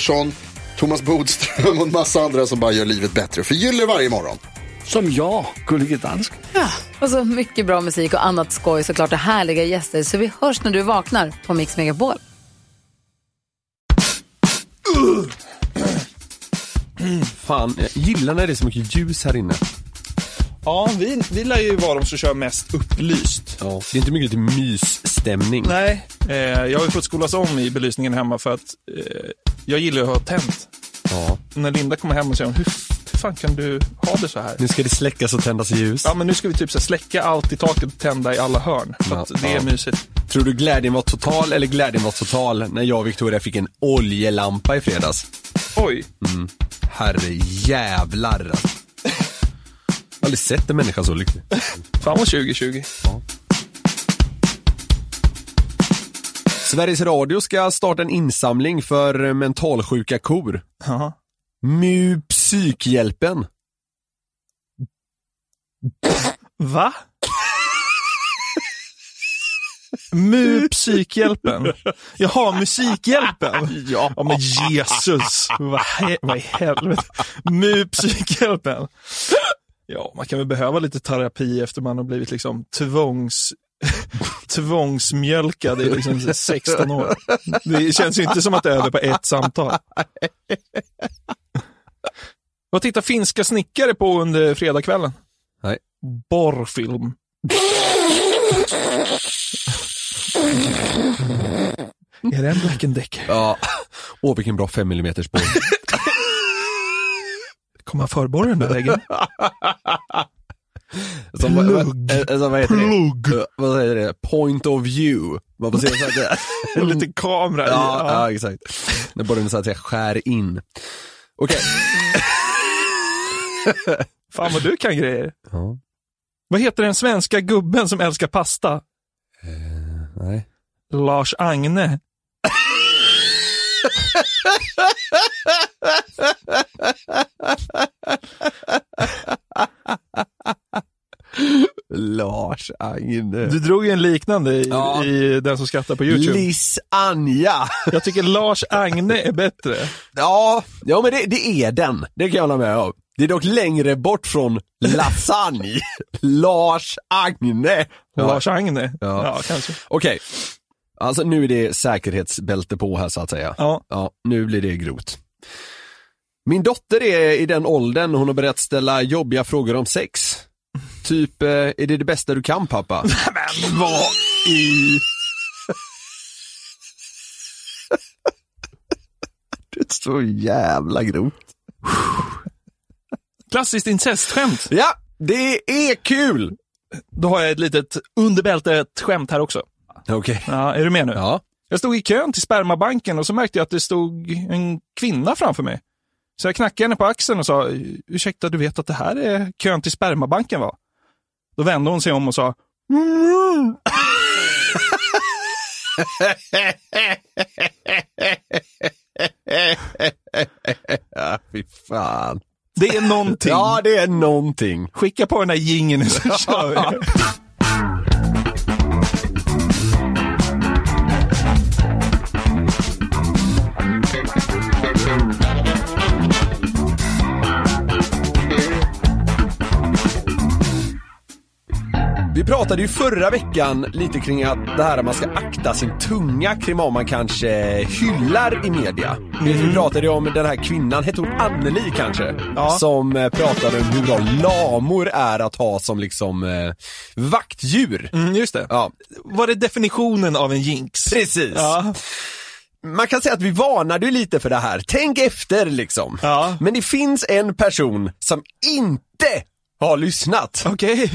Pettersson, Thomas Bodström och en massa andra som bara gör livet bättre. Förgyller varje morgon. Som jag, Gullige Dansken. Och så mycket bra musik och annat skoj såklart och härliga gäster. Så vi hörs när du vaknar på Mix Megapol. Fan, jag gillar när det är så mycket ljus här inne. Ja, vi, vi lär ju vara de som kör mest upplyst. Ja. Det är inte mycket till mysstämning. Nej, eh, jag har ju fått skolas om i belysningen hemma för att eh, jag gillar att ha tänt. Ja. När Linda kommer hem och säger hur, hur fan kan du ha det så här? Nu ska det släckas och tändas ljus. Ja, men nu ska vi typ så här, släcka allt i taket och tända i alla hörn. Så Ja, det är ja. mysigt. Tror du glädjen var total eller glädjen var total när jag och Victoria fick en oljelampa i fredags? Oj, Herre jävlar. Jag har aldrig sett en människa så lycklig. fan vad 2020. Sveriges Radio ska starta en insamling för mentalsjuka kor. Ja. MU Psykhjälpen. Va? Mu Psykhjälpen. Jaha, Musikhjälpen. Ja. Ja men Jesus, vad, he- vad i helvete. Mu Psykhjälpen. Ja, man kan väl behöva lite terapi efter man har blivit liksom tvångs, tvångsmjölkad i liksom 16 år. Det känns ju inte som att det är över på ett samtal. Vad tittar finska snickare på under fredagskvällen? Nej. Borrfilm. Är det en Black Decker? Ja. Åh vilken bra 5 mm spår. Kommer han förborra den där väggen? Som, Plugg. eh, alltså, vad heter det? Plugg. Eh, Vad säger det? Point of view. Man får se så att det, En liten kamera i. ja, Ja. ja, exakt. När bollen så att säga skär in. Okej. Fan vad du kan grejer. Ja. Vad heter den svenska gubben som älskar pasta? Nej. Lars Agne. Lars Agne. Du drog en liknande i, Ja. i Den som skrattar på YouTube. Liss Anja. Jag tycker Lars Agne är bättre. Ja, ja men det, det är den. Det kan jag hålla med om. Det är dock längre bort från lasagne. Lars Agne. Ja. Lars Agne. Ja. Ja, kanske. Okej. Alltså nu är det säkerhetsbälte på här så att säga. Ja. Ja, nu blir det grovt. Min dotter är i den åldern hon har börjat ställa jobbiga frågor om sex. Typ, eh, är det det bästa du kan pappa? Men vad i... Det är så jävla grovt. Klassiskt incestskämt. Ja, det är kul! Då har jag ett litet underbältet skämt här också. Okej. Ja, är du med nu? Ja. Jag stod i kön till spermabanken och så märkte jag att det stod en kvinna framför mig. Så jag knackade henne på axeln och sa, ursäkta du vet att det här är kön till spermabanken va? Då vände hon sig om och sa, "Mm." Ja, fy fan. det är någonting. Ja, det är någonting. Skicka på den där jingeln så kör vi. pratade ju förra veckan lite kring att det här att man ska akta sin tunga kring vad man kanske hyllar i media. Vi pratade ju om den här kvinnan, hette hon Anneli kanske? Ja. Som eh, pratade om hur bra lamor är att ha som liksom eh, vaktdjur. Mm, just det. Ja, Var det definitionen av en jinx? precis. Ja. Man kan säga att vi varnade ju lite för det här. Tänk efter liksom. Ja. Men det finns en person som inte har lyssnat. Okej.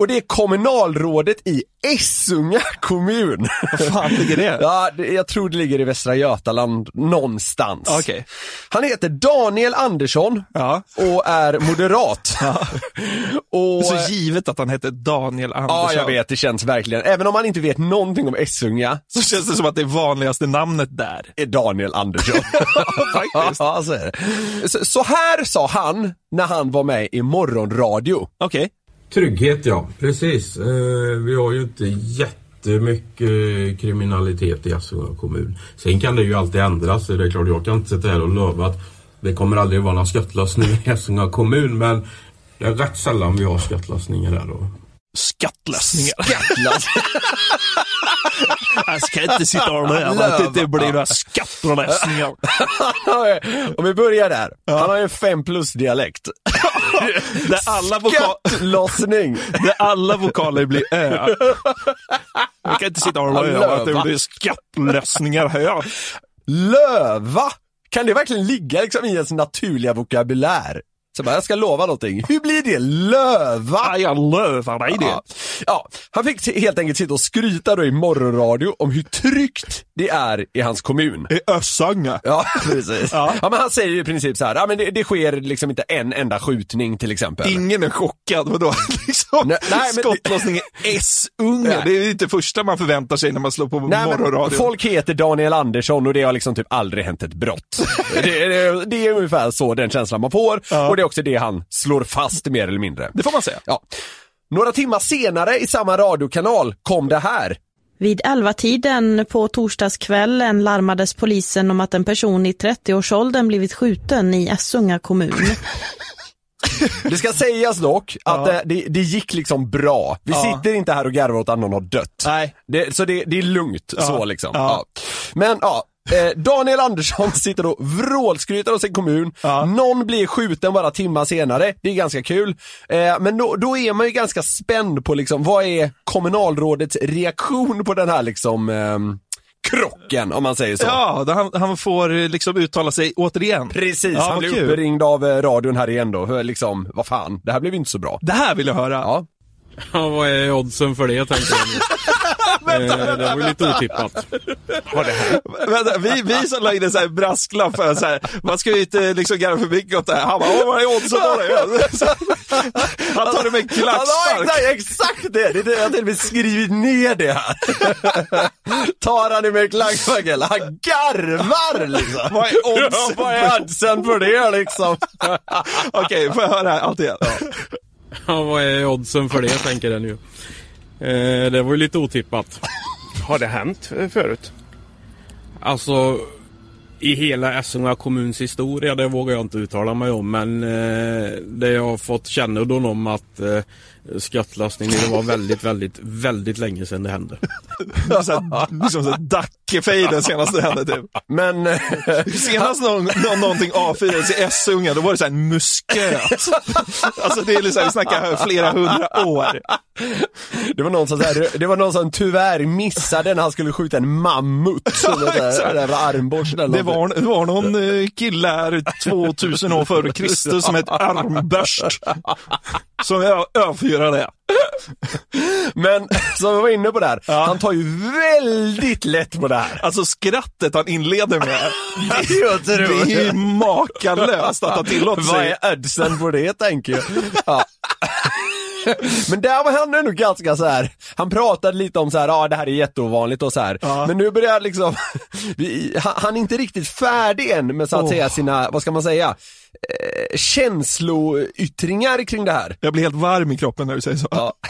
Och det är kommunalrådet i Essunga kommun. Vad fan ligger det? Ja, det, jag tror det ligger i Västra Götaland någonstans. Okej. Han heter Daniel Andersson Ja. och är moderat. och, Så givet att han hette Daniel Andersson. ja, jag vet, det känns verkligen. Även om man inte vet någonting om Essunga, Så känns det som att det vanligaste namnet där. är Daniel Andersson. Faktiskt. ja, så är det. Så, så här sa han när han var med i morgonradio. Okej. Trygghet ja, precis. Eh, vi har ju inte jättemycket kriminalitet i Essunga kommun. Sen kan det ju alltid ändras. så Det är klart, jag kan inte sitta här och lova att det kommer aldrig vara några skottlossningar i Essunga kommun. Men det är rätt sällan vi har skottlossningar där då. Skattlösningar. Skattlass. Jag ska inte sitta och lova att det inte blir några skattlösningar. Om vi börjar där. Han har ju en fem plus dialekt. Där alla, Skattlossning. där alla vokaler blir ö. Jag kan inte sitta och lova att det blir skattlösningar här. Löva! Kan det verkligen ligga liksom i ens naturliga vokabulär? Så bara, jag ska lova någonting. Hur blir det? Löva? Ja, jag lovar dig det. Ja. ja, han fick helt enkelt sitta och skryta då i morgonradio om hur tryggt det är i hans kommun. I Ösanga. Ja, precis. Ja. Ja. men han säger ju i princip så här, ja men det, det sker liksom inte en enda skjutning till exempel. Ingen är chockad. Vadå? Liksom, Nej, nej, men- Skottlossning i S-unge. Nej. Det är inte första man förväntar sig när man slår på Nej, men morgonradion. folk heter Daniel Andersson och det har liksom typ aldrig hänt ett brott. det, det, det är ungefär så den känslan man får Ja. och det är också det han slår fast mer eller mindre. Det får man säga. Ja. Några timmar senare i samma radiokanal kom det här. Vid 11-tiden på torsdagskvällen larmades polisen om att en person i 30-årsåldern blivit skjuten i Essunga kommun. Det ska sägas dock att Ja. det, det, det gick liksom bra. Vi Ja. sitter inte här och garvar åt att någon har dött. Nej. Det, så det, det är lugnt Ja. så liksom. Ja. Ja. Men ja, eh, Daniel Andersson sitter och vrålskryter om sin kommun. Ja. Någon blir skjuten bara timmar senare. Det är ganska kul. Eh, men då, då är man ju ganska spänd på liksom, vad är kommunalrådets reaktion på den här liksom ehm, krocken om man säger så. Ja, han, han får eh, liksom uttala sig återigen. Precis, Ja, han blir kul. uppringd av radion här igen då. Liksom, vad fan, det här blev inte så bra. Det här vill jag höra. Ja. Ja, vad är oddsen för det tänkte jag. eh, det var ju lite otippat. Vänta, vi, vi som la in en sån här brasklapp för så här, man ska ju inte liksom garva för mycket åt det här. Han bara, vad är oddsen på det? Så, Han tar det med en klackspark. exakt, exakt det! det är det jag har till och med skrivit ner det här. Tar han det med klacksparken, han garvar liksom. Vad är oddsen? Ja, vad är oddsen för det liksom? Okej, får jag höra här, allt igen? Ja, vad är oddsen för det tänker jag nu. Eh, det var ju lite otippat. Har det hänt förut? Alltså, i hela Essunga kommuns historia, det vågar jag inte uttala mig om. Men eh, det jag har fått kännedom om att eh, skottlossning, det var väldigt, väldigt, väldigt länge sedan det hände. Här Dackefejden senast det hände typ. Men, eh, Senast någon, någon, någonting avfyrades i Essunga, då var det så här en musköt. Alltså det är liksom, vi snackar flera hundra år. det var någon som, så här, det var någon som tyvärr missade när han skulle skjuta en mammut. Så det där, där var armborst eller Det var, det var någon eh, kille här 2000 år före Kristus som hette armbörst. Som jag avfyrade. Men, som vi var inne på där, han tar ju väldigt lätt på det här. Alltså skrattet han inleder med. Det är. Det ju makalöst att han tillåter Vad sig. är oddsen på det tänker jag. Ja. Men där var han ändå ganska så här. han pratade lite om så här, ja det här är jätteovanligt och så här. Ja. Men nu börjar liksom, han, är inte riktigt färdig än med så att Åh. säga sina, vad ska man säga, eh, känsloyttringar kring det här. Jag blir helt varm i kroppen när du säger så. Ja.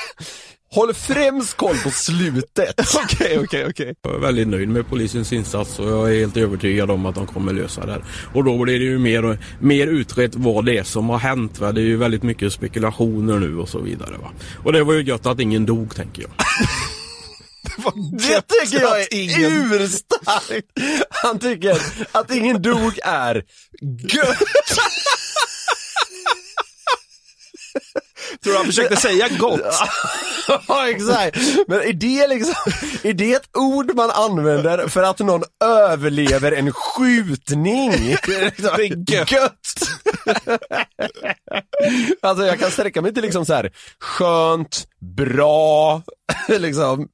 håll främst koll på slutet. Okej, okej, okej. Jag är väldigt nöjd med polisens insats och jag är helt övertygad om att de kommer lösa det här. Och då blir det ju mer, mer utrett vad det är som har hänt. Va? Det är ju väldigt mycket spekulationer nu och så vidare. Va? Och det var ju gött att ingen dog tänker jag. Det tycker jag är ingen- urstarkt. Han tycker att ingen dog är gött. Tror du han försökte säga gott? Ja, exakt. Men är det liksom, är det ett ord man använder för att någon överlever en skjutning? Det är gött. gött. Alltså jag kan sträcka mig till liksom så här skönt, bra, liksom,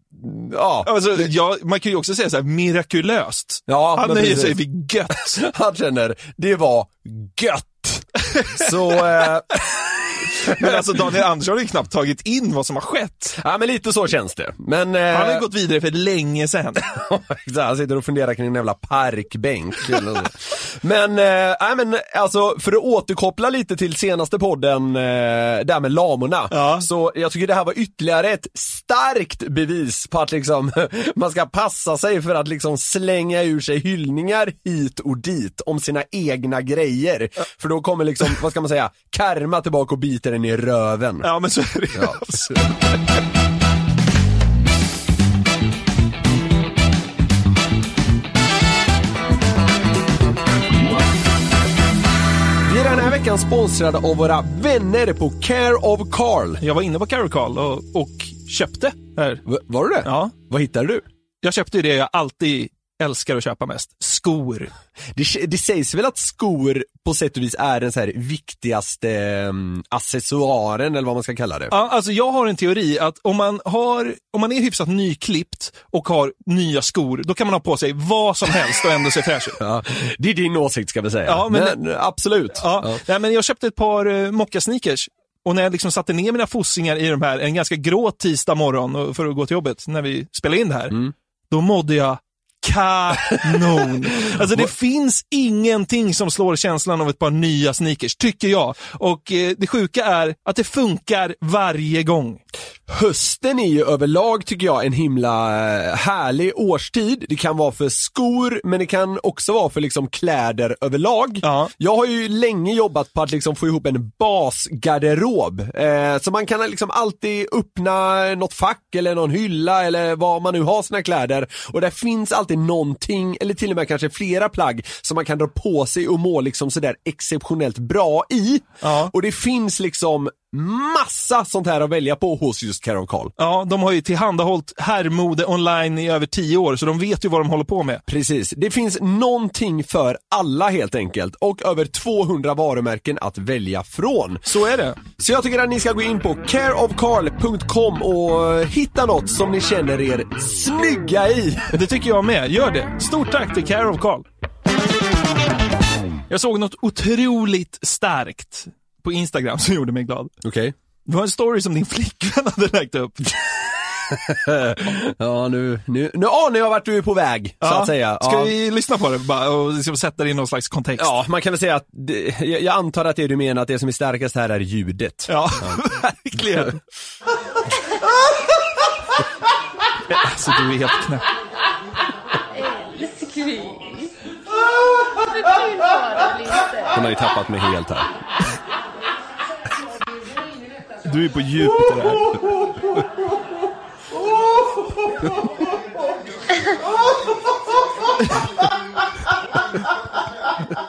ja. Alltså, ja, man kan ju också säga så här mirakulöst. Ja, Han nöjer sig vid gött. Han känner, det var gött. Så, eh, Men alltså Daniel Andersson har ju knappt tagit in vad som har skett. ja men lite så känns det. Men, eh, Han har ju gått vidare för länge sedan. Han sitter och funderar kring en jävla parkbänk. men, eh, nej men alltså för att återkoppla lite till senaste podden, eh, där med lamorna. Ja. Så jag tycker det här var ytterligare ett starkt bevis på att liksom man ska passa sig för att liksom slänga ur sig hyllningar hit och dit om sina egna grejer. För då kommer liksom, vad ska man säga, karma tillbaka och biter en i röven. Ja, men så är det. Ja. Vi är den här veckan sponsrade av våra vänner på Care of Carl. Jag var inne på Carol Carl och, och köpte här. V- var du det? Ja. Vad hittade du? Jag köpte det jag alltid älskar att köpa mest. Skor. Det, det sägs väl att skor på sätt och vis är den så här viktigaste um, accessoaren eller vad man ska kalla det. Ja, alltså jag har en teori att om man, har, om man är hyfsat nyklippt och har nya skor, då kan man ha på sig vad som helst och ändå se fräsch ut. Ja, det är din åsikt ska vi säga. Ja, men- men, absolut. Ja. Nej, men jag köpte ett par uh, mocka-sneakers och när jag liksom satte ner mina fossingar i de här en ganska grå tisdag morgon för att gå till jobbet, när vi spelade in det här, Mm. då mådde jag kanon. Alltså det finns ingenting som slår känslan av ett par nya sneakers, tycker jag. Och eh, det sjuka är att det funkar varje gång. Hösten är ju överlag tycker jag en himla eh, härlig årstid. Det kan vara för skor men det kan också vara för liksom kläder överlag. Ja. Jag har ju länge jobbat på att liksom få ihop en basgarderob. Eh, så man kan liksom alltid öppna något fack eller någon hylla eller var man nu har sina kläder och där finns alltid någonting eller till och med kanske flera plagg som man kan dra på sig och må liksom sådär exceptionellt bra i. Ja. Och det finns liksom massa sånt här att välja på hos just Carol Karl. Ja, de har ju tillhandahållit herrmode online i över tio år, så de vet ju vad de håller på med. Precis, det finns någonting för alla helt enkelt och över 200 varumärken att välja från. Så är det. Så jag tycker att ni ska gå in på careofcarl.com och hitta något som ni känner er snygga i. Det tycker jag med. Gör det. Stort tack till Care of Carl. Jag såg något otroligt starkt på Instagram som gjorde mig glad. Okej. Det var en story som din flickvän hade lagt upp. Ja, nu, nu, nu anar jag vart du är på väg, så att säga. Ska ja. vi lyssna på det bara och liksom sätta det i någon slags kontext? Ja, man kan väl säga att, det, jag, antar att det du menar att det som är starkast här är ljudet. Ja, verkligen. alltså du är helt knäpp. Hon har ju tappat mig helt här. Du är på djupet i det här.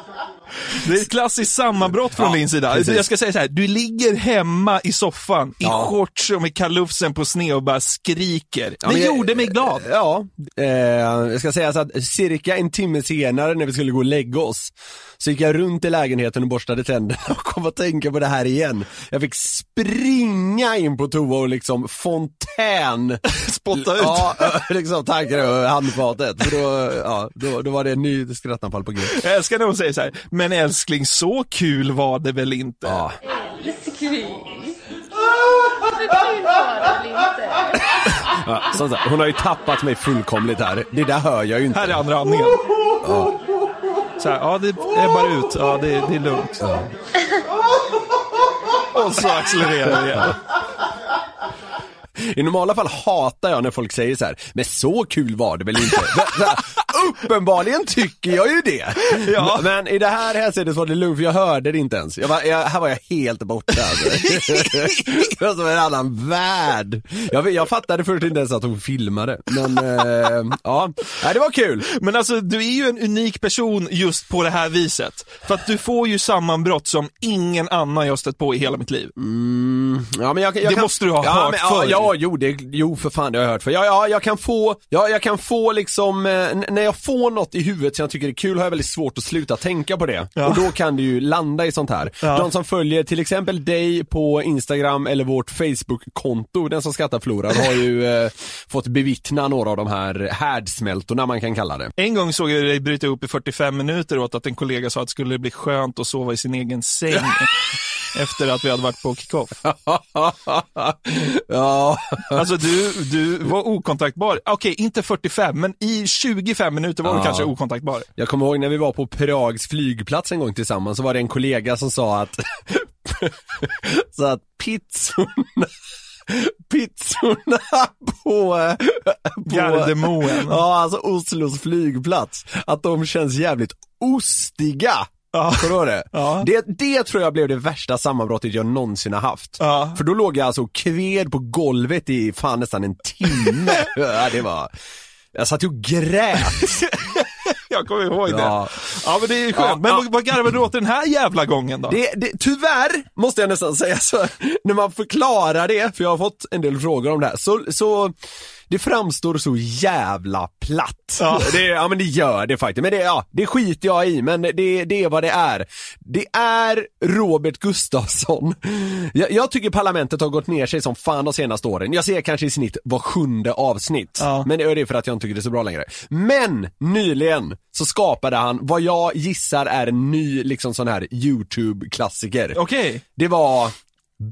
Det är ett klassiskt sammanbrott från Ja, din sida. precis. Jag ska säga så här, du ligger hemma i soffan i Ja. shorts och med kalufsen på sned och bara skriker. Ja, det jag- gjorde mig glad. Ja, eh, jag ska säga så att cirka en timme senare när vi skulle gå och lägga oss så gick jag runt i lägenheten och borstade tänderna och kom att tänka på det här igen. Jag fick springa in på toa och liksom fontän Spotta ut. Ja, liksom tankar över handfatet. För då, ja, då, då var det en ny skrattanfall på G. Jag älskar när hon säger så här, men älskling så kul var det väl inte? Ja. Ja, som sagt, hon har ju tappat mig fullkomligt här. Det där hör jag ju inte. Här är andra andningen. Så här, ja det ebbar ut, ja det, det är lugnt. Och så accelererar det igen. I normala fall hatar jag när folk säger så här, men så kul var det väl inte? Uppenbarligen tycker jag ju det. Ja. Men i det här hänseendet var det lugnt för jag hörde det inte ens. Jag var, jag, här var jag helt borta alltså. Det var som en annan värld. Jag, jag fattade först inte ens att hon filmade. Men eh, ja, Nej, det var kul. Men alltså, du är ju en unik person just på det här viset. För att du får ju sammanbrott som ingen annan jag stött på i hela mitt liv. Ja, men jag, jag Det kan, måste du ha ja, hört men, förr. ja, jo, det, jo för fan det har jag hört för. Ja, ja, jag kan få, ja, jag kan få liksom, eh, när jag får något i huvudet som jag tycker är kul har jag väldigt svårt att sluta tänka på det. Ja. Och då kan det ju landa i sånt här. Ja. De som följer till exempel dig på Instagram eller vårt Facebook-konto, den som skrattar förlorar, har ju eh, fått bevittna några av de här härdsmältorna man kan kalla det. En gång såg jag dig bryta upp i 45 minuter åt att en kollega sa att det skulle bli skönt att sova i sin egen säng efter att vi hade varit på kickoff. ja. Alltså du, du var okontaktbar. Okej, inte 45, men i 25 minuter var du Ja. kanske okontaktbar. Jag kommer ihåg när vi var på Prags flygplats en gång tillsammans så var det en kollega som sa att så att pizzorna pizzorna på, på Gardermoen. Ja, alltså Oslos flygplats. Att de känns jävligt ostiga. Ja. Kommer du det? Ja. det? Det tror jag blev det värsta sammanbrottet jag någonsin har haft. Ja. För då låg jag alltså kved på golvet i fan nästan en timme. ja, det var, jag satt ju och grät. Jag kommer ihåg det. Ja. Ja, men det är skönt. Ja, men ja. vad, vad garvade du åt den här jävla gången då? Det, det, tyvärr, måste jag nästan säga så, när man förklarar det, för jag har fått en del frågor om det här, så, så det framstår så jävla platt. Ja. Det, ja men det gör det faktiskt, men det, ja, det skiter jag i, men det, det är vad det är. Det är Robert Gustafsson. Jag, jag tycker parlamentet har gått ner sig som fan de senaste åren. Jag ser kanske i snitt var sjunde avsnitt. Ja. Men det är det för att jag inte tycker det är så bra längre. Men nyligen så skapade han vad jag gissar är en ny liksom sån här YouTube-klassiker. Okej, Det var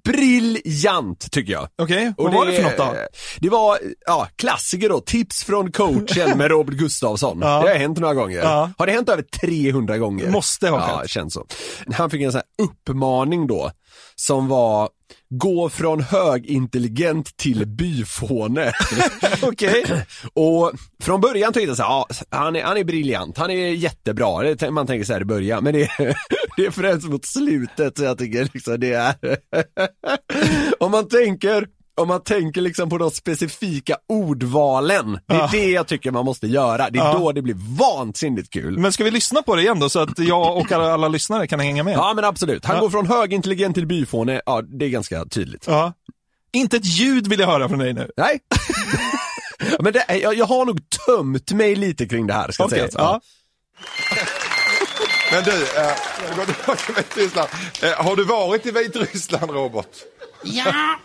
briljant tycker jag. okej. Vad var det för något då? Det var, ja, klassiker då. Tips från coachen med Robert Gustafsson. Ja. Det har hänt några gånger. Ja. Har det hänt över 300 gånger? Måste ha Ja, skett. känns så. Han fick en sån här uppmaning då, som var Gå från högintelligent till byfåne. Okej. Och från början tänkte jag så här, ja, han är, han är briljant, han är jättebra, det, man tänker så här i början, men det, är- det är främst mot slutet så jag tycker liksom det är, om man tänker, om man tänker liksom på de specifika ordvalen, det är Ja. det jag tycker man måste göra, det är Ja. då det blir vansinnigt kul. Men ska vi lyssna på det igen då så att jag och alla, alla lyssnare kan hänga med? Ja men absolut, han Ja. går från högintelligent till byfåne, ja det är ganska tydligt. Ja. Inte ett ljud vill jag höra från dig nu. Nej. men det, jag, jag har nog tömt mig lite kring det här ska Okej, sägas. ja. Men du, eh, Vitryssland. Eh, har du varit i Vitryssland, Robert? Ja,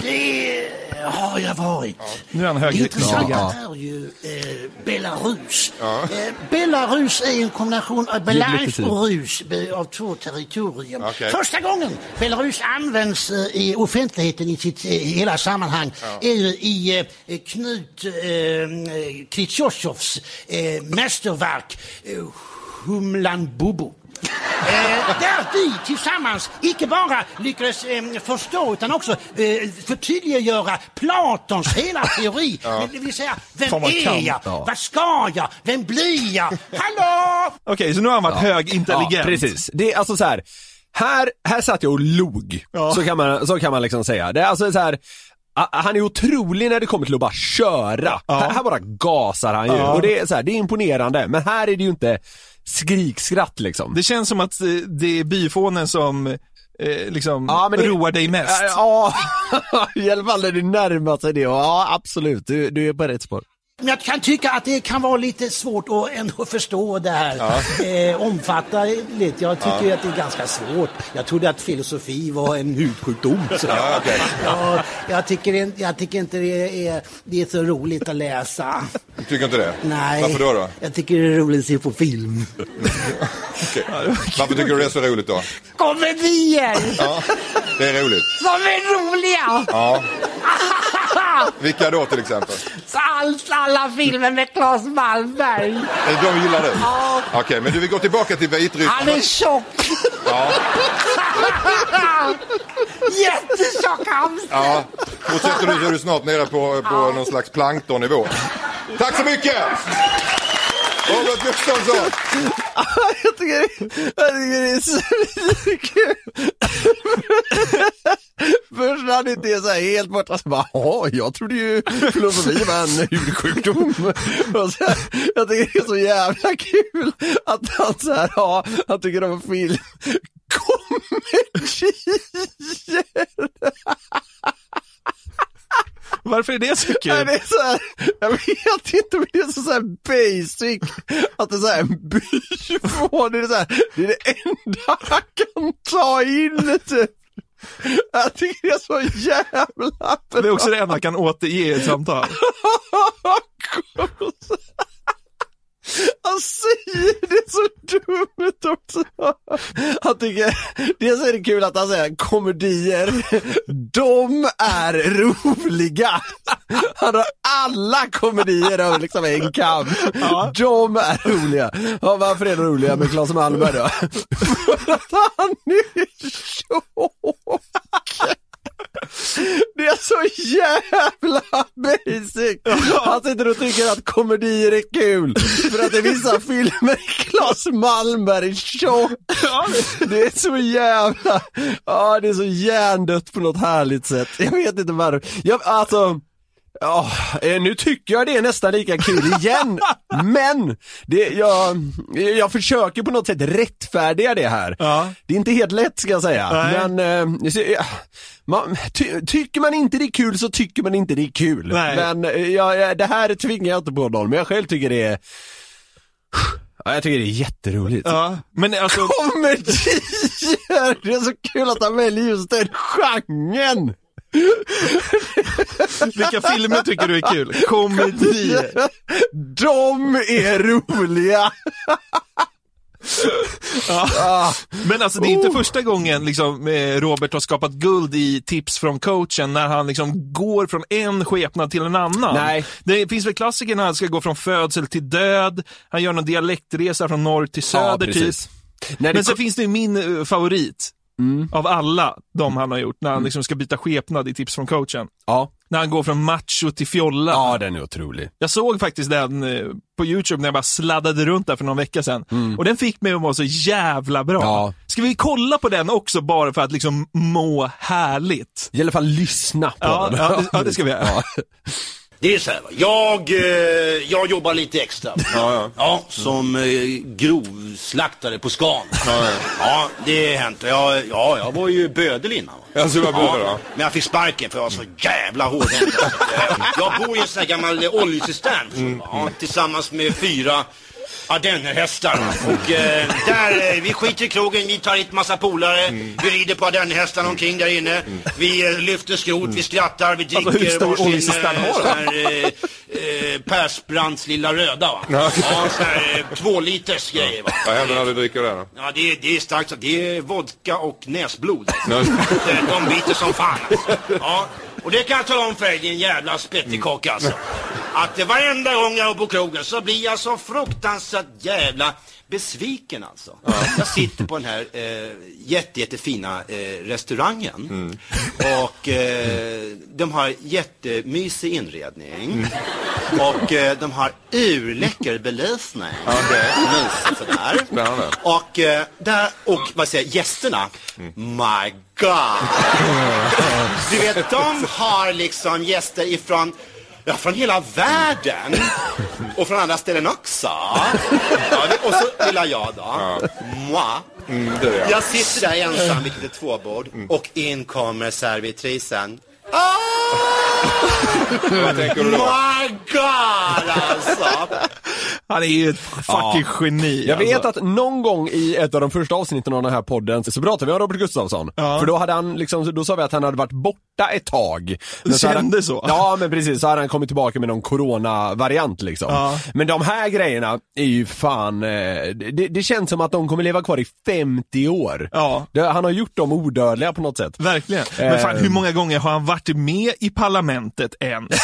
det har jag varit. Nu är han Det hög. intressanta Ja. är ju eh, Belarus. Eh, Belarus är en kombination av Belarus och Rus av två territorier. Okej. Första gången Belarus används eh, i offentligheten i sitt eh, hela sammanhang är ju i eh, Knut eh, Kritjosjovs eh, mästerverk eh, Humlan Bobo. Eh, där vi tillsammans icke bara lyckades eh, förstå utan också eh, förtydliggöra Platons hela teori. Det vill säga, vem är kan. jag? Ja. Vad ska jag? Vem blir jag? Hallå! Okej, så nu har han varit högintelligent. Ja, precis. Det är alltså så här. Här, här satt jag och log. Ja. Så, kan man, så kan man liksom säga. Det är alltså så här. a- Han är otrolig när det kommer till att bara köra. Ja. Här, här bara gasar han ju. Ja. Och det är, så här, det är imponerande. Men här är det ju inte skrikskratt liksom. Det känns som att eh, det är byfånen som eh, liksom Ja, men det- roar dig mest. Ja, i alla fall när du närmar sig det. Ja, absolut. Du, du är på rätt spår. Men jag kan tycka att det kan vara lite svårt att ändå förstå det här. Eh, omfatta lite. Jag tycker att det är ganska svårt. Jag trodde att filosofi var en hudsjukdom. Ja, okej. Ja, jag, tycker, jag tycker inte det är, det är så roligt att läsa. Du tycker inte det? Nej. Varför då? då? Jag tycker det är roligt att se på film. Okej. Varför tycker du det är så roligt då? Komedier! Ja, det är roligt. De är roliga! Ja, Vilka då till exempel? Allt, alla filmer med Claes Malmberg. De gillar du? Ja. Okej, men du vill gå tillbaka till Vitryssland? Han är tjock. Ja. Jättetjock hamster. Ja, fortsätter du så är du snart nere på, på någon slags planktonnivå. Tack så mycket! Robert Gustafsson! jag, tycker, det är så kul. Först när han inte är så här helt borta, så bara, ja, jag trodde ju filosofi var en hudsjukdom. Och så, jag tycker det är så jävla kul att han så här, ja, han tycker om film. Komedier! Varför är det så kul? Nej, det är så här, jag vet inte men det är så, så här basic. Att det är så här en byfån, det är så här, det är det enda han kan ta in typ. Jag tycker det är så jävla bra. Det är också det enda han kan återge i ett samtal. Han säger det så dumt också. Han tycker, dels är det kul att han säger komedier, de är roliga. Han har alla komedier över liksom en kam. De är roliga. Ja, varför är de roliga med Claes Malmberg då? För att han är tjock. Det är så jävla basic! Han sitter och tycker att komedier är kul för att det är vissa filmer Claes Malmberg är tjock. Det är så jävla, ja det är så hjärndött på något härligt sätt. Jag vet inte varför. Jag, alltså, Ja, eh, nu tycker jag det är nästan lika kul igen, men det, jag, jag försöker på något sätt rättfärdiga det här. Det är inte helt lätt ska jag säga, Nej. men eh, ja, man, ty, tycker man inte det är kul så tycker man inte det är kul. Nej. Men eh, ja, ja, det här tvingar jag inte på någon, men jag själv tycker det är Ja, jag tycker det är jätteroligt. Ja, men alltså... Komedier! Det är så kul att han väljer just den genren! Vilka filmer tycker du är kul? Komedier. De är roliga! Ja. Men alltså det är inte första gången liksom, eh, Robert har skapat guld i tips från coachen när han liksom går från en skepnad till en annan. Nej. Det finns väl klassiker när han ska gå från födsel till död, han gör någon dialektresa från norr till söder typ. precis. När det Men sen finns det ju min eh, favorit av alla de han har gjort, när han liksom ska byta skepnad i tips från coachen. Ja. När han går från macho till fjolla. Ja, den är otrolig. Jag såg faktiskt den eh, på YouTube när jag bara sladdade runt där för någon vecka sedan. Och den fick mig att må så jävla bra. Ja. Ska vi kolla på den också bara för att liksom må härligt? I alla fall lyssna på Ja, den. ja, det- ja, det ska vi göra. Ja. Det är så här, va. jag, eh, jag jobbar lite extra. Ja, ja. som eh, grovslaktare på Scan. Ja, det har hänt. Jag, ja, jag var ju bödel innan. va. Ja, så du var bödel, ja. Men jag fick sparken för jag var så jävla hårdhänt. Eh, jag bor i en sån här gammal eh, oljecistern. Mm. Ja, tillsammans med fyra ardennerhästar. Och eh, där, eh, vi skiter i krogen, vi tar hit massa polare, Mm. vi rider på ardennerhästarna omkring där inne. Vi eh, lyfter skrot, vi skrattar, vi Alltså, hur dricker stor varsin eh, sån här eh, eh, Persbrandts lilla röda va. Ja. Ja, sån här eh, två liters grejer va. Vad händer när du dricker det då? Ja, det är, det är starkt. Det är vodka och näsblod. Ja. De- De biter som fan alltså. Ja, och det kan jag tala om för dig, din jävla spettekock alltså. Att eh, varenda gång jag är på krogen så blir jag så fruktansvärt jävla besviken alltså. Jag sitter på den här eh, jätte, jättefina eh, restaurangen. Och eh, de har jättemysig inredning. Och eh, de har urläcker belysning. Mysigt sådär. Spännande. Och eh, där, och vad säger jag, gästerna, my god. Du vet, de har liksom gäster ifrån, ja, från hela världen. Och från andra ställen också. Ja, och så lilla jag då. Moi. Mm, det jag. Jag sitter där ensam, vilket är tvåbord. Och in kommer servitrisen. Ah! Vad tänker du då? My God alltså! Han är ju ett fucking geni. Jag vet alltså. att någon gång i ett av de första avsnitten av den här podden så pratade vi om Robert Gustafsson. Ja. För då hade han liksom, då sa vi att han hade varit borta ett tag. Men Det så hade kände han, så. Ja men precis, så hade han kommit tillbaka med någon corona-variant liksom. Ja. Men de här grejerna är ju fan, eh, det, det känns som att de kommer leva kvar i 50 år. Ja. Han har gjort dem odödliga på något sätt. Verkligen. Men fan, Eh. hur många gånger har han varit med i parlamentet ens?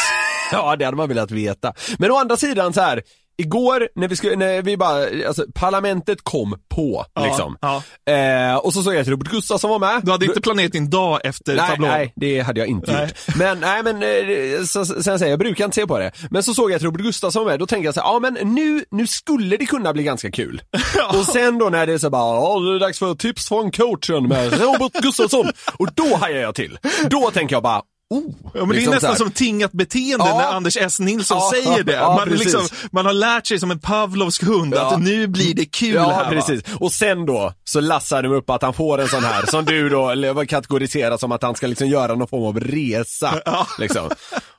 Ja, det hade man velat veta. Men å andra sidan så här. Igår när vi skulle, när vi bara, alltså parlamentet kom på Ja, liksom. ja. Eh, och så såg jag att Robert Gustafsson var med. Du hade inte planerat din dag efter Nej, tablån? nej, det hade jag inte Nej. gjort. Men, nej men, eh, så, sen säger jag, jag brukar inte se på det. Men så såg jag att Robert Gustafsson var med, då tänkte jag så här, ja men nu, nu skulle det kunna bli ganska kul. Och sen då när det är så bara, ja det är dags för tips från coachen med Robert Gustafsson. Och då hajar jag till. Då tänker jag bara, oh. Ja, men det är liksom nästan som tingat beteende Ja. när Anders S. Nilsson Ja, säger det. man, liksom, man har lärt sig som en Pavlovsk hund att nu blir det kul här. va? precis. Och sen då, så lassar de upp att han får en sån här, som du då kategoriserar som att han ska liksom göra någon form av resa. Liksom.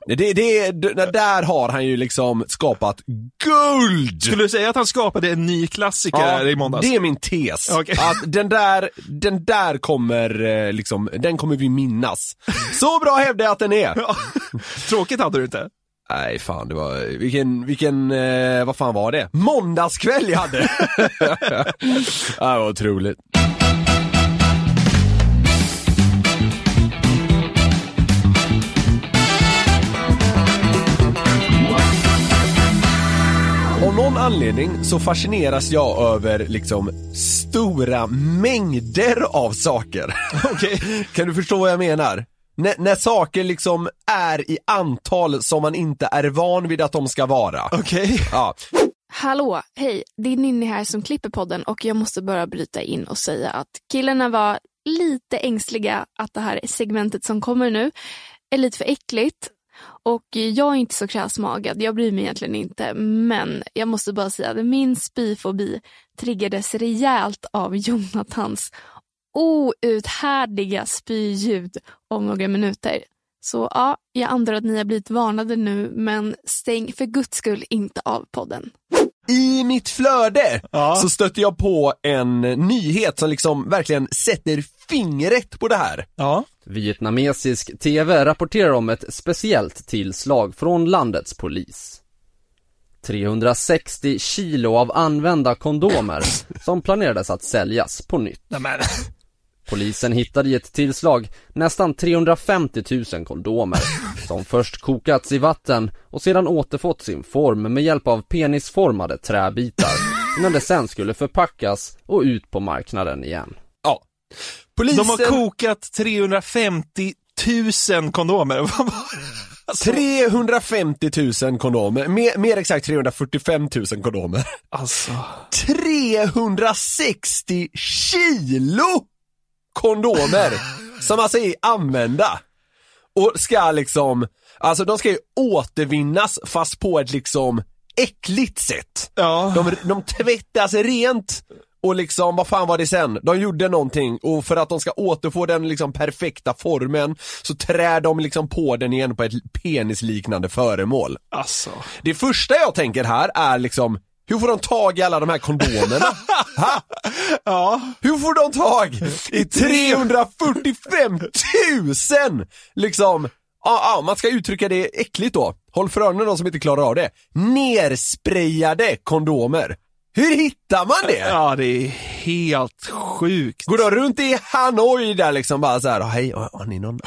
Det, det, det, där har han ju liksom skapat guld! Skulle du säga att han skapade en ny klassiker här i måndags? det är min tes. Okej. Att den där, den där kommer eh, liksom, den kommer vi minnas. Så bra hävdar jag att den är. Ja. Tråkigt hade du inte? Nej fan, det var, vilken, vilken, eh, vad fan var det? Måndagskväll jag hade! ja, det var otroligt. Någon anledning så fascineras jag över liksom stora mängder av saker. Okej. Kan du förstå vad jag menar? När, när saker liksom är i antal som man inte är van vid att de ska vara. Okej. Ja. Hallå, hej, det är Ninni här som klipper podden och jag måste bara bryta in och säga att killarna var lite ängsliga att det här segmentet som kommer nu är lite för äckligt. Och jag är inte så kräsmagad, jag bryr mig egentligen inte. Men jag måste bara säga att min spyfobi triggades rejält av Jonathans outhärdliga spyljud om några minuter. Så ja, jag antar att ni har blivit varnade nu, men stäng för guds skull inte av podden. I mitt flöde så stötte jag på en nyhet som liksom verkligen sätter fingret på det här. Ja. Vietnamesisk TV rapporterar om ett speciellt tillslag från landets polis. 360 kilo av använda kondomer som planerades att säljas på nytt. Nämen. Polisen hittade i ett tillslag nästan 350 000 kondomer som först kokats i vatten och sedan återfått sin form med hjälp av penisformade träbitar innan det sen skulle förpackas och ut på marknaden igen. Ja. Polisen... De har kokat 350 000 kondomer. Vad var det? Alltså, 350 000 kondomer, mer, mer exakt 345 000 kondomer. alltså. 360 kilo kondomer som alltså är använda. Och ska liksom, alltså de ska ju återvinnas fast på ett liksom äckligt sätt. Ja. De, de tvättas rent och liksom, vad fan var det sen? De gjorde någonting och för att de ska återfå den liksom perfekta formen så trär de liksom på den igen på ett penisliknande föremål. Alltså. Det första jag tänker här är liksom, hur får de tag i alla de här kondomerna? ha? Ja. Hur får de tag i 345 000 liksom, ja, ja, man ska uttrycka det äckligt då. Håll för öronen de som inte klarar av det. Nersprayade kondomer. Hur hittar man det? Ja, det är helt sjukt. Går de runt i Hanoi där liksom bara såhär, hej, har ni någon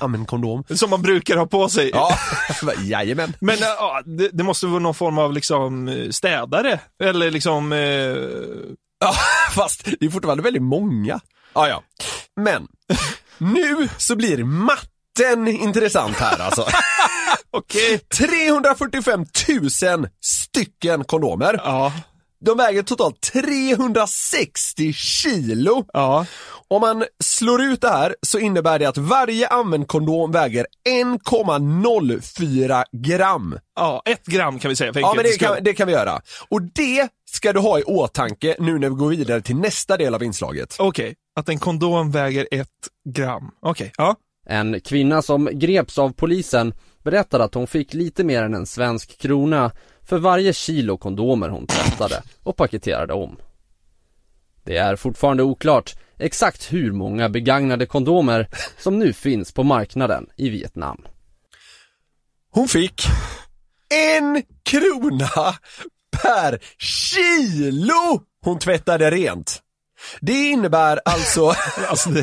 använd, kondom? Som man brukar ha på sig. Ja, jajamän. Men ja, det, det måste vara någon form av liksom eh, städare. Eller liksom... Eh... Ja, fast det är fortfarande väldigt många. Ja, ja. Men, nu så blir matten intressant här alltså. Okej. 345 000 stycken kondomer. Ja. De väger totalt 360 kilo. Ja. Om man slår ut det här så innebär det att varje använd kondom väger 1,04 gram. Ja, ett gram kan vi säga för Ja men det kan, det kan vi göra. Och det ska du ha i åtanke nu när vi går vidare till nästa del av inslaget. Okej, att en kondom väger ett gram. Okej, ja. En kvinna som greps av polisen berättade att hon fick lite mer än en svensk krona för varje kilo kondomer hon tvättade och paketerade om. Det är fortfarande oklart exakt hur många begagnade kondomer som nu finns på marknaden i Vietnam. Hon fick en krona per kilo hon tvättade rent. Det innebär alltså, alltså det,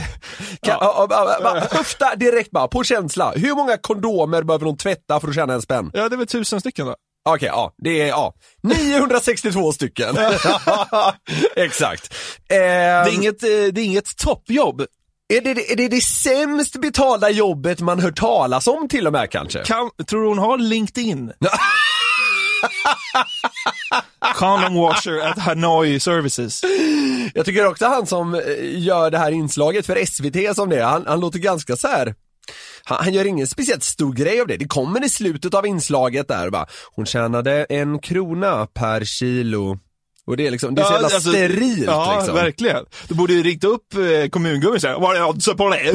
kan, ja. ja, ja, höfta direkt bara, på känsla. Hur många kondomer behöver hon tvätta för att tjäna en spänn? Ja, det är väl tusen stycken då. Okej, okay, ja, det är, ja, 962 stycken. Exakt. Eh, det, är inget, det är inget toppjobb. Är det, är det det sämst betalda jobbet man hört talas om till och med kanske? Kan, tror du hon har LinkedIn? Condom washer at Hanoi Services. Jag tycker också han som gör det här inslaget för SVT som det är, han, han låter ganska så här. Han, han, gör ingen speciellt stor grej av det, det kommer i slutet av inslaget där bara, hon tjänade en krona per kilo och det är liksom, det är så jävla alltså, sterilt ja, liksom. verkligen. Du borde ju ringt upp eh, kommungummin såhär, vad är oddsen på det?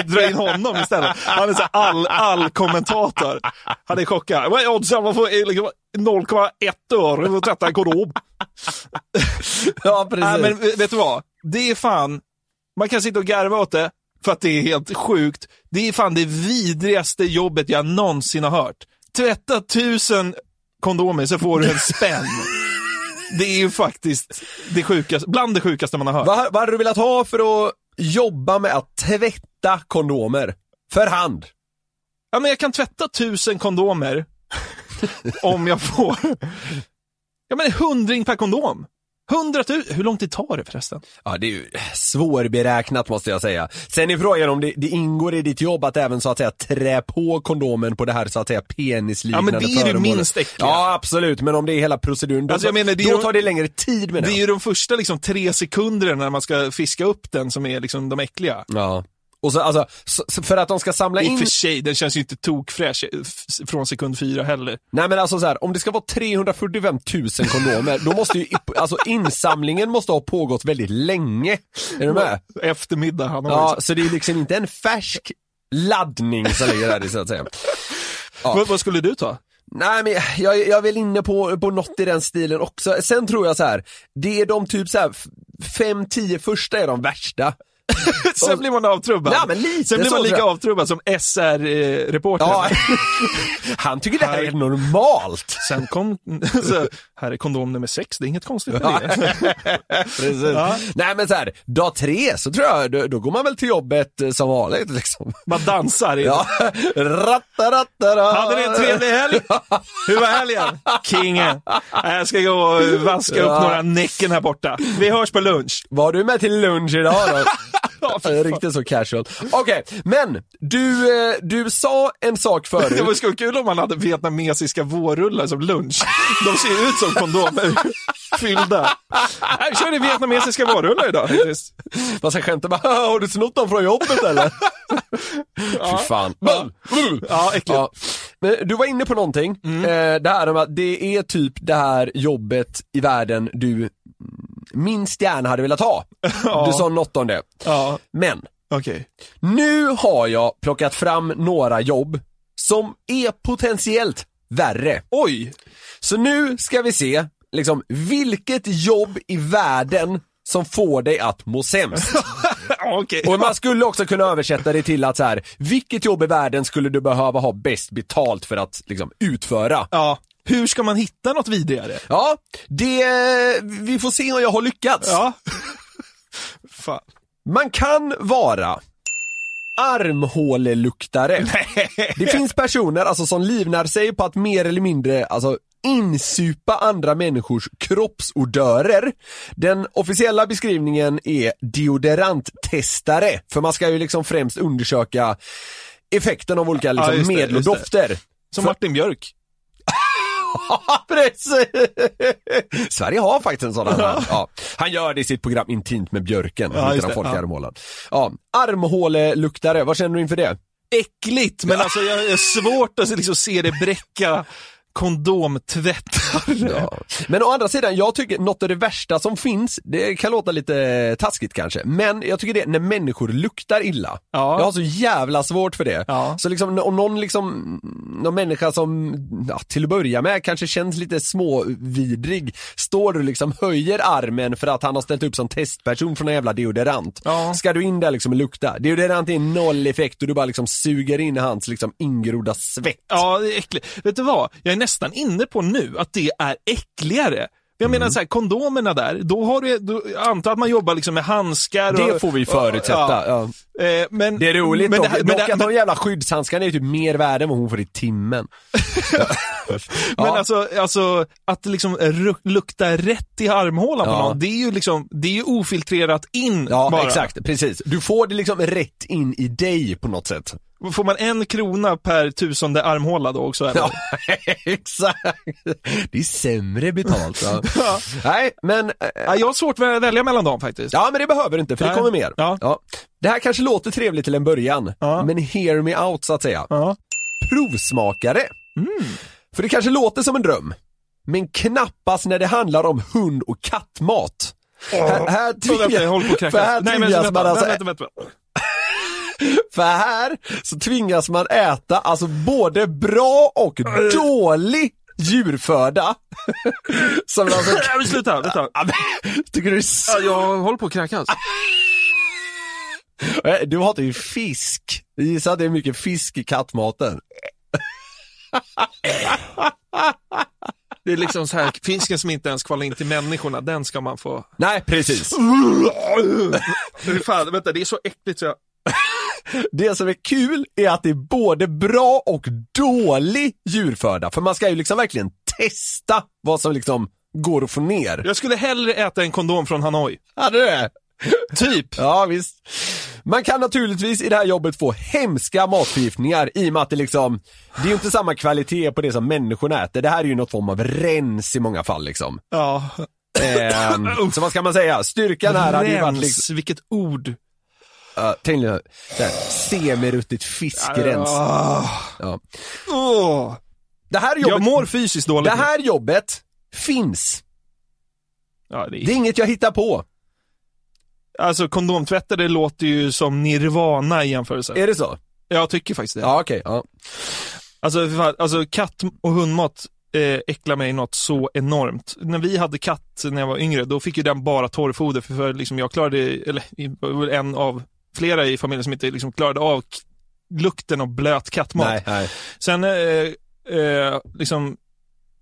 Dra in honom istället. Han är såhär all, all kommentator. Han är chockad. Vad är oddsen? Man får liksom 0,1 öre för att tvätta en kondom. ja, precis. Nej, men vet du vad? Det är fan, man kan sitta och garva åt det, för att det är helt sjukt. Det är fan det vidrigaste jobbet jag någonsin har hört. Tvätta tusen kondomer så får du en spänn. Det är ju faktiskt det sjukaste, bland det sjukaste man har hört. Vad, vad hade du velat ha för att jobba med att tvätta kondomer? För hand? Ja, men jag kan tvätta tusen kondomer om jag får, ja men hundring per kondom. Hundratusen, hur lång tid tar det förresten? Ja det är ju svårberäknat måste jag säga. Sen är frågan om det, det ingår i ditt jobb att även så att säga trä på kondomen på det här så att säga penisliknande Ja men det är ju föremålet. minst äckliga. Ja absolut, men om det är hela proceduren då, Alltså, jag menar, det då ju- tar det längre tid med Det det. är ju de första liksom tre sekunderna när man ska fiska upp den som är liksom de äckliga. Ja. Och så alltså, så, så för att de ska samla I in... och för sig, den känns ju inte tokfräsch eh, från sekund fyra heller. Nej men alltså så här, om det ska vara 345 000 kondomer, då måste ju, alltså insamlingen måste ha pågått väldigt länge. Är du med? Eftermiddag, han har Ja, så det är liksom inte en färsk laddning som ligger där i så att säga. Vad, vad skulle du ta? Nej men jag, jag är väl inne på, på något i den stilen också. Sen tror jag så här, det är de typ så här 5-10 första är de värsta. Sen blir man avtrubbad. Ja, men lite Sen blir man lika avtrubbad som SR-reportern. Ja, han tycker det här är normalt. Sen kom, så, här är kondom nummer sex, det är inget konstigt med det. Precis. Ja. Nej men så här, dag tre så tror jag, då, då går man väl till jobbet eh, som vanligt liksom. Man dansar. Ja, rattarattara. Hade ni en trevlig helg? Hur var helgen? Kingen. Jag ska gå och vaska upp några näcken här borta. Vi hörs på lunch. Var du med till lunch idag då? Ja. Riktigt så casual. Okej, men du, eh, du sa en sak Det förut. var så kul om man hade vietnamesiska vårrullar som lunch. De ser ut som kondomer. Fyllda. Jag körde vietnamesiska vårrullar idag faktiskt. Man ska skämta bara, har du snott dem från jobbet eller? Fy fan. Ja, äckligt. Ja. Men du var inne på någonting, eh, det här med att det är typ det här jobbet i världen du minst gärna hade velat ha. Ja. Du sa något om det. Ja, Men, okej. nu har jag plockat fram några jobb som är potentiellt värre. Oj! Så nu ska vi se, liksom, vilket jobb i världen som får dig att må sämst. Okej. Och man skulle också kunna översätta det till att så här, vilket jobb i världen skulle du behöva ha bäst betalt för att liksom, utföra? Ja. Hur ska man hitta något vidrigare? Ja, det, vi får se om jag har lyckats. Ja. Fan. Man kan vara armhåleluktare. Det finns personer alltså, som livnär sig på att mer eller mindre alltså, insupa andra människors kroppsodörer. Den officiella beskrivningen är deodoranttestare, för man ska ju liksom främst undersöka effekten av olika liksom, det, medel och dofter. Som Martin Björk. Ja, precis! Sverige har faktiskt en sådan här. Ja. Han gör det i sitt program Intimt med björken, Ja, han folk i ja. armhålan. Ja, armhåleluktare, vad känner du inför det? Äckligt, men alltså jag har svårt att liksom se det bräcka kondomtvättare. Ja. Men å andra sidan, jag tycker något av det värsta som finns, det kan låta lite taskigt kanske, men jag tycker det är när människor luktar illa. Ja. Jag har så jävla svårt för det. Ja. Så liksom om någon liksom, någon människa som, ja, till att börja med kanske känns lite småvidrig, står du liksom höjer armen för att han har ställt upp som testperson från en jävla deodorant. Ja. Ska du in där liksom och lukta? Deodorant är noll effekt och du bara liksom suger in hans liksom ingrodda svett. Ja, det är äckligt. Vet du vad? Jag är nästan inne på nu att det är äckligare. Jag menar Mm. så här, kondomerna där, då har du, då, antar att man jobbar liksom med handskar Det och, får vi förutsätta. Ja. Eh, men, Det är roligt men dock, det men dock det att de jävla skyddshandskarna är typ mer värda än vad hon får i timmen. Men alltså, alltså att liksom lukta rätt i armhålan på Ja. någon, det är ju liksom, det är ju ofiltrerat in Ja, bara. exakt, precis. Du får det liksom rätt in i dig på något sätt. Får man en krona per tusende armhåla då också eller? Ja, exakt. Det är sämre betalt. Ja. Nej, men... eh, Ja, jag har svårt att välja mellan dem faktiskt. Ja, men det behöver du inte, för det Nej. kommer mer. Ja. Det här kanske låter trevligt till en början, Ja. men hear me out så att säga. Ja. Provsmakare. Mm. För det kanske låter som en dröm, men knappast när det handlar om hund och kattmat. Här, här Så vänta, jag håller på att kräkas. Nej men tvingas vänta, alltså vänta, vänta, vänta. För här så tvingas man äta alltså både bra och dålig djurföda. Som alltså... Nej, men sluta, vänta. Tycker du det är så... Ja, jag håller på att kräkas. Eh, Du hatar ju fisk. Jag gissar att det är mycket fisk i kattmaten. Det är liksom så här, fisken som inte ens kvalar in till människorna, den ska man få... Nej, precis. Fan, vänta, det är så äckligt så jag... Det som är kul är att det är både bra och dålig djurföda. För man ska ju liksom verkligen testa vad som liksom går att få ner. Jag skulle hellre äta en kondom från Hanoi. Hade du det? Typ. Ja, visst. Man kan naturligtvis i det här jobbet få hemska matförgiftningar i och med att det liksom, det är ju inte samma kvalitet på det som människorna äter. Det här är ju något form av rens i många fall liksom. Ja. Ehm, så vad ska man säga? Styrkan här hade ju varit liksom, vilket ord. Uh, tänk dig, semiruttigt fiskrens. Ja. Det här jobbet, Jag mår fysiskt dåligt. det här jobbet finns. Ja, det är... Det är inget jag hittar på. Alltså kondomtvättare låter ju som nirvana i jämförelse. Är det så? Jag tycker faktiskt det. Ja, okej. ja. Alltså, fan, alltså katt och hundmat eh, äcklar mig något så enormt. När vi hade katt när jag var yngre, då fick ju den bara torrfoder för, för liksom jag klarade, eller en av flera i familjen som inte liksom klarade av lukten av blöt kattmat. Nej, nej. Sen, eh, eh, liksom,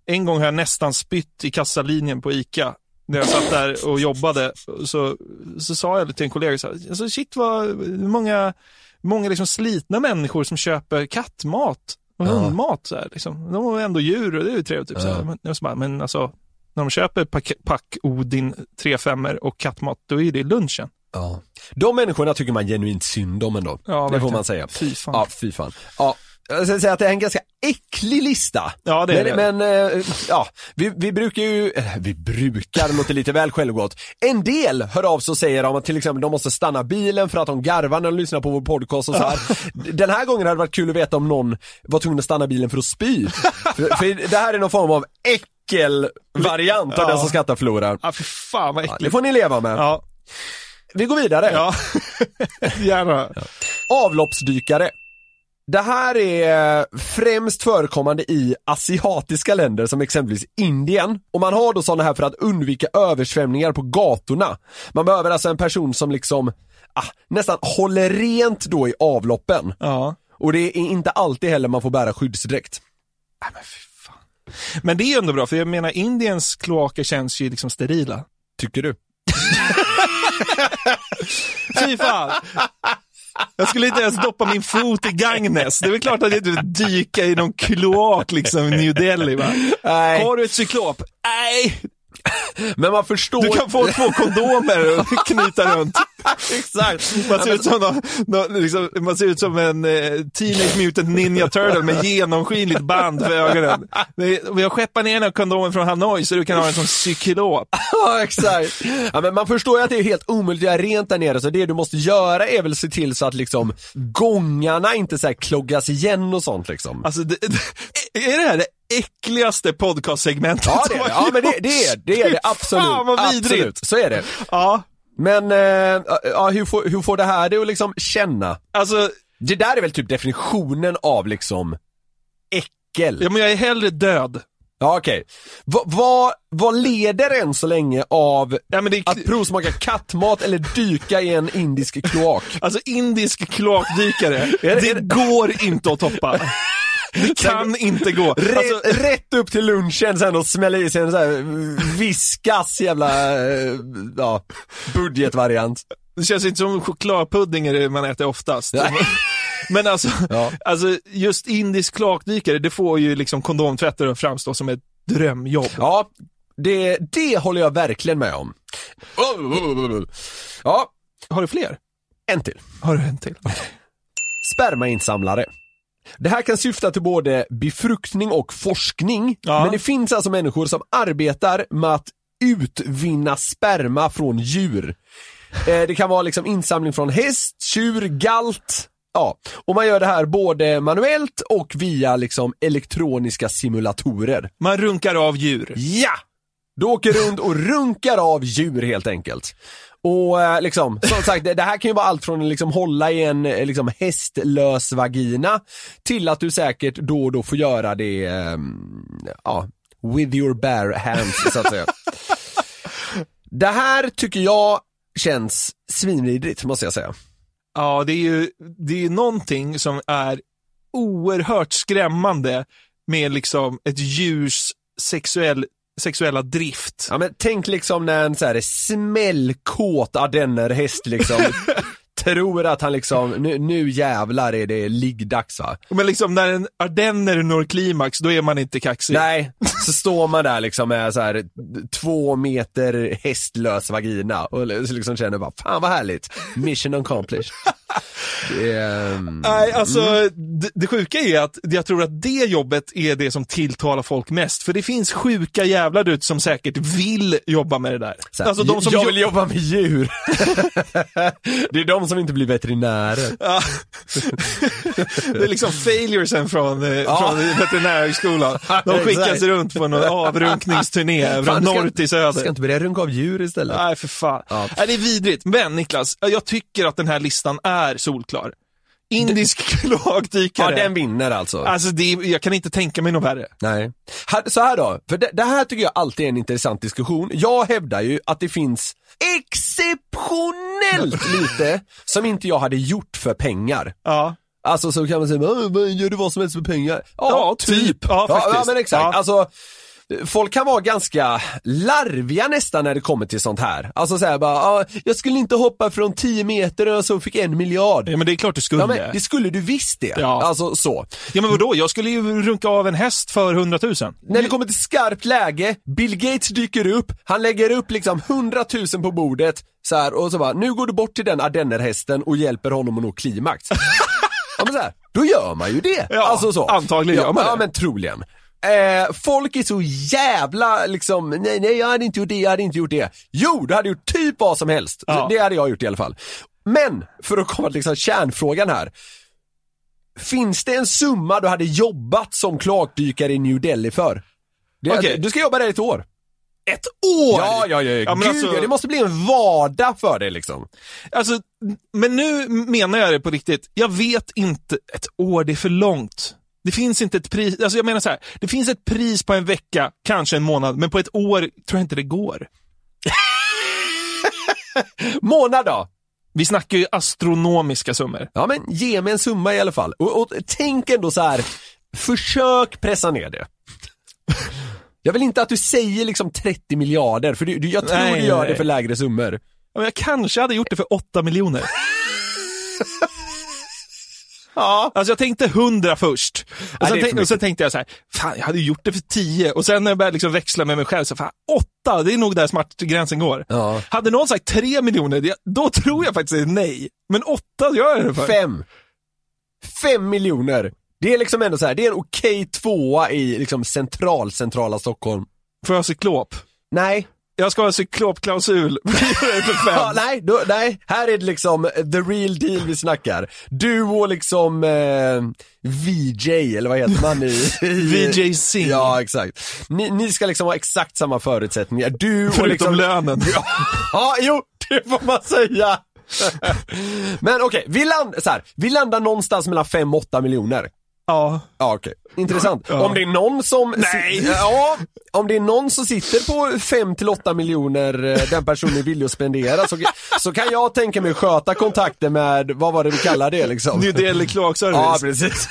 en gång har jag nästan spytt i kassalinjen på ICA. När jag satt där och jobbade, så, så sa jag till en kollega så här, alltså shit vad många, många liksom slitna människor som köper kattmat och Ja. hundmat. Så här, liksom. De har ändå djur och det är ju trevligt. Typ, så här. Ja. Men, jag så bara, men alltså, när de köper pack, pack Odin 3-5 och kattmat, då är det lunchen. Ja. De människorna tycker man genuint synd om ändå. Ja, det får man säga. Fy fan. Ja, fy fan. Ja. Jag ska säga att det är en ganska äcklig lista. Ja, det är men, det. Men, eh, ja, vi, vi brukar ju, eh, vi brukar, det låter lite väl självgott. En del hör av sig och säger om att till exempel de måste stanna bilen för att de garvar när de lyssnar på vår podcast och så här. Den här gången hade det varit kul att veta om någon var tvungen att stanna bilen för att spy. för, för det här är någon form av äckelvariant av Ja. den som skrattar förlorar. Ja, för fan vad Ja, äckligt. det får ni leva med. Ja, Vi går vidare. ja. gärna. Avloppsdykare. Det här är främst förekommande i asiatiska länder som exempelvis Indien. Och man har då sådana här för att undvika översvämningar på gatorna. Man behöver alltså en person som liksom ah, nästan håller rent då i avloppen. Ja. Och det är inte alltid heller man får bära skyddsdräkt. Nej, men fy fan. Men det är ju ändå bra, för jag menar Indiens kloaker känns ju liksom sterila. Tycker du? Fy fan. Jag skulle inte ens doppa min fot i Gagnes. Det är väl klart att jag inte vill dyka i någon kloak liksom i New Delhi va. Nej. Har du ett cyklop? Nej, Men man förstår... du kan få två kondomer och knyta runt. Exakt. Man ser ut som, någon, någon, liksom, man ser ut som en eh, Teenage Mutant Ninja Turtle med genomskinligt band för ögonen. Vi har skeppat ner den här kondomen från Hanoi så du kan ha en sån cyklop. Ja, exakt. Ja, men man förstår ju att det är helt omöjligt att göra rent där nere, så det du måste göra är väl se till så att liksom gångarna inte så här kloggas igen och sånt liksom. Alltså, det, det, Är det här det äckligaste podcastsegmentet? Ja det är som det, ja men det, det är det, är det absolut. Fan vad vidrigt. Absolut, så är det. Ja. Men, eh, ja, hur, får, hur får det här dig att liksom känna? Alltså, Det där är väl typ definitionen av liksom äckel? ja, men jag är hellre död. Ja okej. Va- Vad vad leder än så länge av Ja, men det, att provsmaka kattmat eller dyka i en indisk kloak? Alltså indisk kloakdykare, det går inte att toppa. Det kan inte gå. Rätt, Alltså, rätt upp till lunchen sen och smälla i sig en sån här viskas jävla, eh, ja, budgetvariant. det känns inte som chokladpudding är det man äter oftast. Nej. Men alltså, Ja. alltså, just indisk kloakdykare, det får ju liksom kondomtvättare att framstå som ett drömjobb. Ja, det, det håller jag verkligen med om. Ja, Har du fler? en till. Har du en till? Spermainsamlare. Det här kan syfta till både befruktning och forskning, Ja. men det finns alltså människor som arbetar med att utvinna sperma från djur. Eh, det kan vara liksom insamling från häst, tjur, galt. Ja, och man gör det här både manuellt och via liksom elektroniska simulatorer. Man runkar av djur. Ja! Du åker runt och runkar av djur helt enkelt. Och eh, liksom, som sagt, det, här kan ju vara allt från att liksom hålla i en eh, liksom hästlös vagina till att du säkert då och då får göra det, ehm, ja, with your bare hands så att säga. Det här tycker jag känns svinvidrigt måste jag säga. Ja, det är ju det är ju någonting som är oerhört skrämmande med liksom ett djurs sexuell, sexuella drift. Ja men tänk liksom när en så här smällkåt ardennerhäst liksom tror att han liksom, nu, nu jävlar är det liggdags va? Men liksom när en ardenner når klimax, då är man inte kaxig. Nej, så står man där liksom med så här två meter hästlös vagina och liksom känner bara, fan vad härligt, mission accomplished. Är, mm, Nej, alltså det, det sjuka är att jag tror att det jobbet är det som tilltalar folk mest. För det finns sjuka jävlar ut som säkert vill jobba med det där. här, alltså de som jag vill jobba med djur. det är de som inte blir veterinärer. Ja. det är liksom failuresen från, eh, Ja. från veterinärhögskolan. De skickas runt på någon avrunkningsturné från du norr till söder. Ska inte börja runka av djur istället? Nej, för fan. Ja. Nej, det är vidrigt. Men Niklas, jag tycker att den här listan är solklar. Indisk kloakdykare. Ja, den vinner alltså. Alltså, det är, jag kan inte tänka mig något värre. Nej. Här, så här då, för det, det här tycker jag alltid är en intressant diskussion. Jag hävdar ju att det finns exceptionellt lite som inte jag hade gjort för pengar. Ja. Alltså så kan man säga, "Men, men gör du vad som helst för pengar? Ja, typ. Ja, ja, faktiskt. men exakt. Ja. Alltså, folk kan vara ganska larviga nästan när det kommer till sånt här. Alltså såhär bara, ah, jag skulle inte hoppa från 10 meter och så fick en miljard. Ja, men det är klart du skulle. Ja men det skulle du visst det. Ja. Alltså så. Ja men vadå, jag skulle ju runka av en häst för 100 000. När det kommer till skarpt läge, Bill Gates dyker upp, han lägger upp liksom 100 000 på bordet så här, och så bara, nu går du bort till den ardennerhästen och hjälper honom att nå klimax. ja men så här, då gör man ju det. Ja, alltså så. antagligen ja, gör man Ja det. men troligen. Eh, folk är så jävla liksom, nej nej jag hade inte gjort det, jag hade inte gjort det. Jo, du hade gjort typ vad som helst. Ja. Det hade jag gjort i alla fall. Men, för att komma till liksom kärnfrågan här. Finns det en summa du hade jobbat som kloakdykare i New Delhi för? Det, Okej. Du ska jobba där ett år. Ett år? Ja, ja, ja. Ja, Gud, alltså- ja, det måste bli en vardag för dig liksom. Alltså, men nu menar jag det på riktigt. Jag vet inte, ett år det är för långt. Det finns inte ett pris, alltså jag menar så här, det finns ett pris på en vecka, kanske en månad, men på ett år tror jag inte det går. Månad då? Vi snackar ju astronomiska summor. Ja men ge mig en summa i alla fall. Och, och tänk ändå så här. försök pressa ner det. Jag vill inte att du säger liksom 30 miljarder, för du, du, jag tror Nej, du gör nej. det för lägre summor. Ja, men Jag kanske hade gjort det för 8 miljoner. Ja. Alltså jag tänkte 100 först. Och sen, tänk, och sen tänkte jag så här, fan jag hade gjort det för 10 och sen när jag började liksom växla med mig själv så fan 8, det är nog där smärtgränsen går. Ja. Hade någon sagt 3 miljoner, då tror jag faktiskt nej. Men 8 gör jag det för. Fem. Fem miljoner. Det är liksom ändå så här, det är en okej tvåa i liksom central, centrala Stockholm. Får jag cyklop? Nej. Jag ska ha en cyklopklausul. Ja, nej, då, nej, här är det liksom the real deal vi snackar. Du och liksom eh, VJ, eller vad heter man i? VJ Singh. Ja, exakt. Ni, ni ska liksom ha exakt samma förutsättningar. Du och Förutom liksom... lönen. Ja, jo, det får man säga. Men okej, vi, land, så här, vi landar någonstans mellan 5-8 miljoner. Ja. Ja, okej. Intressant. Ja. Om det är någon som... Nej. Ja, om det är någon som sitter på 5 till 8 miljoner eh, den personen är villig att spendera så, så kan jag tänka mig sköta kontakten med, vad var det vi kallar det liksom? New Delhi kloakservice. Ja, precis.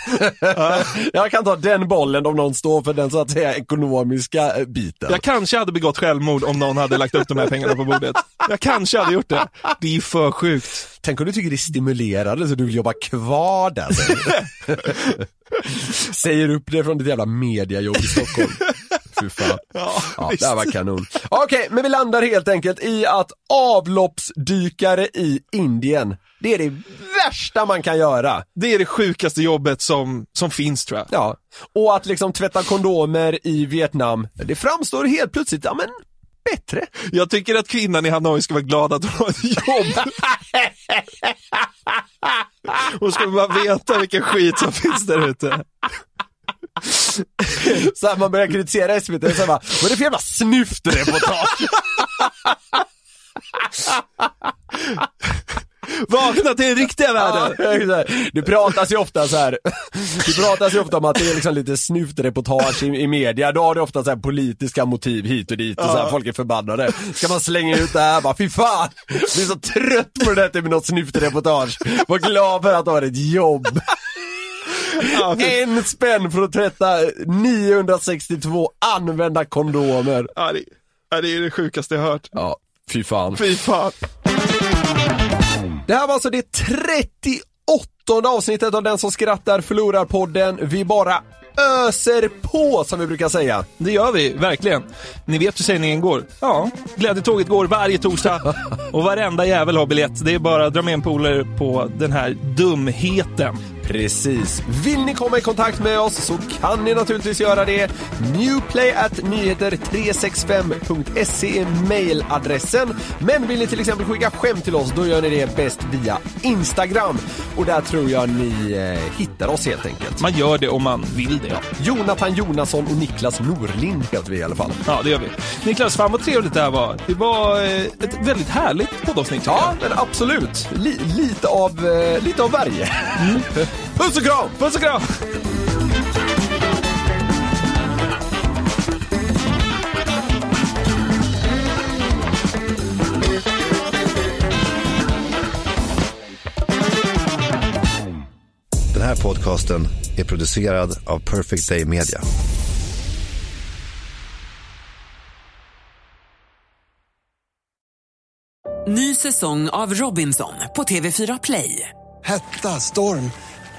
jag kan ta den bollen om någon står för den så att säga ekonomiska eh, biten. Jag kanske hade begått självmord om någon hade lagt upp de här pengarna på bordet. Jag kanske hade gjort det. Det är ju för sjukt. Tänk om du tycker det är stimulerande så du vill jobba kvar där sen. Säger upp det från ditt jävla mediajobb i Stockholm. Fy fan. Ja, Ja, det här var kanon. Okej, men vi landar helt enkelt i att avloppsdykare i Indien, det är det värsta man kan göra. Det är det sjukaste jobbet som, som finns tror jag. Ja, och att liksom tvätta kondomer i Vietnam, det framstår helt plötsligt, ja men bättre. Jag tycker att kvinnan i Hanoi ska vara glad att hon har ett jobb. Hon ska bara veta vilken skit som finns där ute. Så här, man börjar kritisera SVT och så bara, vad är det för jävla snyftreportage? Vakna till den riktiga världen! Ja, det pratas ju ofta så här. det pratas ju ofta om att det är liksom lite snyftreportage i, i media, då har det ofta så här politiska motiv hit och dit och så här, folk är förbannade. Ska man slänga ut det här bara, fy fan! Jag är så trött på det där med något snyftreportage. Var glad för att du har ett jobb. En spänn för att tvätta 962 använda kondomer. Ja, det, ja, det är det sjukaste jag hört. Ja, fy fan. Fy fan. Det här var alltså det 38 avsnittet av Den som skrattar förlorar podden. Vi bara öser på som vi brukar säga. Det gör vi, verkligen. Ni vet hur sändningen går. Ja, Glädjetåget går varje torsdag och varenda jävel har biljett. Det är bara att dra med en polare på den här dumheten. Precis. Vill ni komma i kontakt med oss så kan ni naturligtvis göra det. Newplay at nyheter365.se är mailadressen. Men vill ni till exempel skicka skämt till oss, då gör ni det bäst via Instagram. Och där tror jag ni eh, hittar oss helt enkelt. Man gör det om man vill det. Jonathan Jonasson och Niklas Norlind heter vi i alla fall. Ja, det gör vi. Niklas, fan vad trevligt det här var. Det var eh, ett väldigt härligt poddavsnitt. Ja, men absolut. Li- lite, av, eh, lite av varje. Puss och kram! Puss och kram! Den här podcasten är producerad av Perfect Day Media. Ny säsong av Robinson på TV4 Play. Hetta, storm,